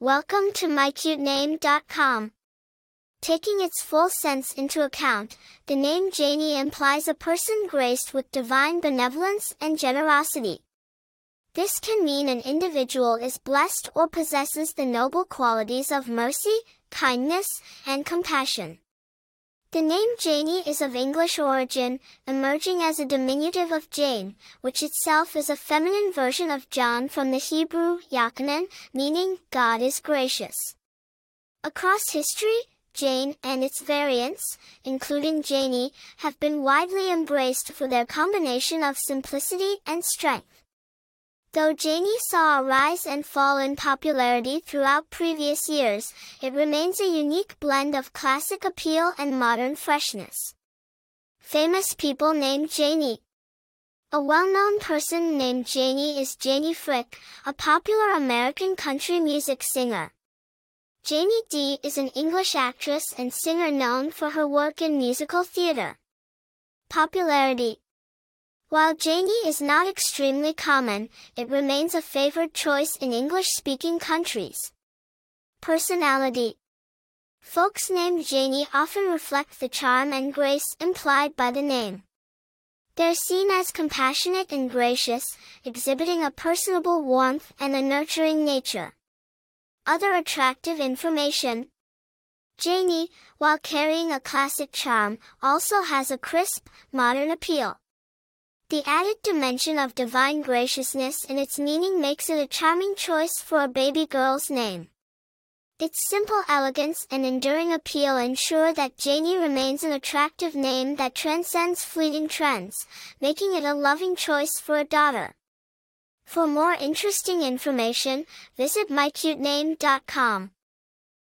Welcome to mycutename.com. Taking its full sense into account, the name Janie implies a person graced with divine benevolence and generosity. This can mean an individual is blessed or possesses the noble qualities of mercy, kindness, and compassion. The name Janie is of English origin, emerging as a diminutive of Jane, which itself is a feminine version of John from the Hebrew Yachanan, meaning God is gracious. Across history, Jane and its variants, including Janie, have been widely embraced for their combination of simplicity and strength. Though Janie saw a rise and fall in popularity throughout previous years, it remains a unique blend of classic appeal and modern freshness. Famous people named Janie A well-known person named Janie is Janie Frick, a popular American country music singer. Janie Dee is an English actress and singer known for her work in musical theater. Popularity while Janie is not extremely common, it remains a favored choice in English-speaking countries. Personality Folks named Janie often reflect the charm and grace implied by the name. They're seen as compassionate and gracious, exhibiting a personable warmth and a nurturing nature. Other attractive information Janie, while carrying a classic charm, also has a crisp, modern appeal. The added dimension of divine graciousness in its meaning makes it a charming choice for a baby girl's name. Its simple elegance and enduring appeal ensure that Janie remains an attractive name that transcends fleeting trends, making it a loving choice for a daughter. For more interesting information, visit mycutename.com.